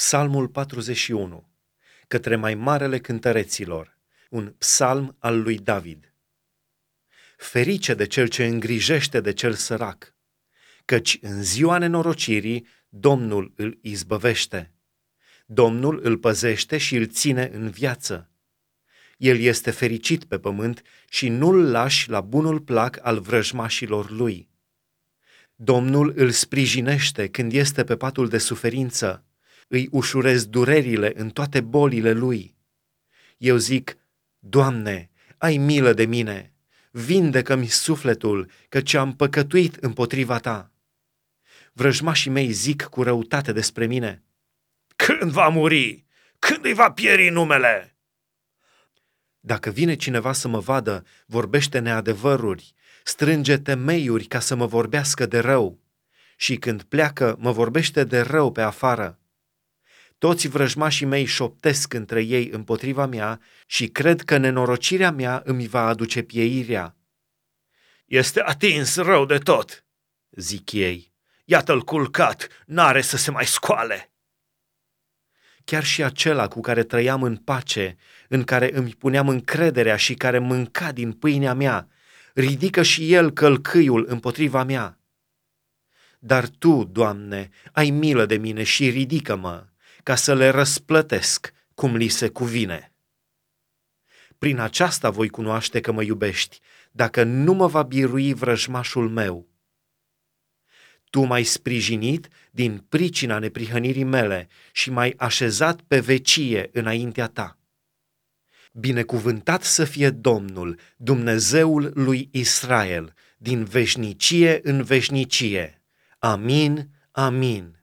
Psalmul 41, către mai marele cântăreților, un psalm al lui David. Ferice de cel ce îngrijește de cel sărac, căci în ziua nenorocirii Domnul îl izbăvește. Domnul îl păzește și îl ține în viață. El este fericit pe pământ și nu-l lași la bunul plac al vrăjmașilor lui. Domnul îl sprijinește când este pe patul de suferință îi ușurez durerile în toate bolile lui. Eu zic, Doamne, ai milă de mine, vindecă-mi sufletul, căci am păcătuit împotriva ta. Vrăjmașii mei zic cu răutate despre mine, Când va muri? Când îi va pieri numele? Dacă vine cineva să mă vadă, vorbește neadevăruri, strânge temeiuri ca să mă vorbească de rău. Și când pleacă, mă vorbește de rău pe afară. Toți vrăjmașii mei șoptesc între ei împotriva mea și cred că nenorocirea mea îmi va aduce pieirea. Este atins rău de tot, zic ei. Iată-l culcat, n-are să se mai scoale. Chiar și acela cu care trăiam în pace, în care îmi puneam încrederea și care mânca din pâinea mea, ridică și el călcâiul împotriva mea. Dar Tu, Doamne, ai milă de mine și ridică-mă ca să le răsplătesc cum li se cuvine. Prin aceasta voi cunoaște că mă iubești, dacă nu mă va birui vrăjmașul meu. Tu m-ai sprijinit din pricina neprihănirii mele și m-ai așezat pe vecie înaintea ta. Binecuvântat să fie Domnul, Dumnezeul lui Israel, din veșnicie în veșnicie. Amin, amin.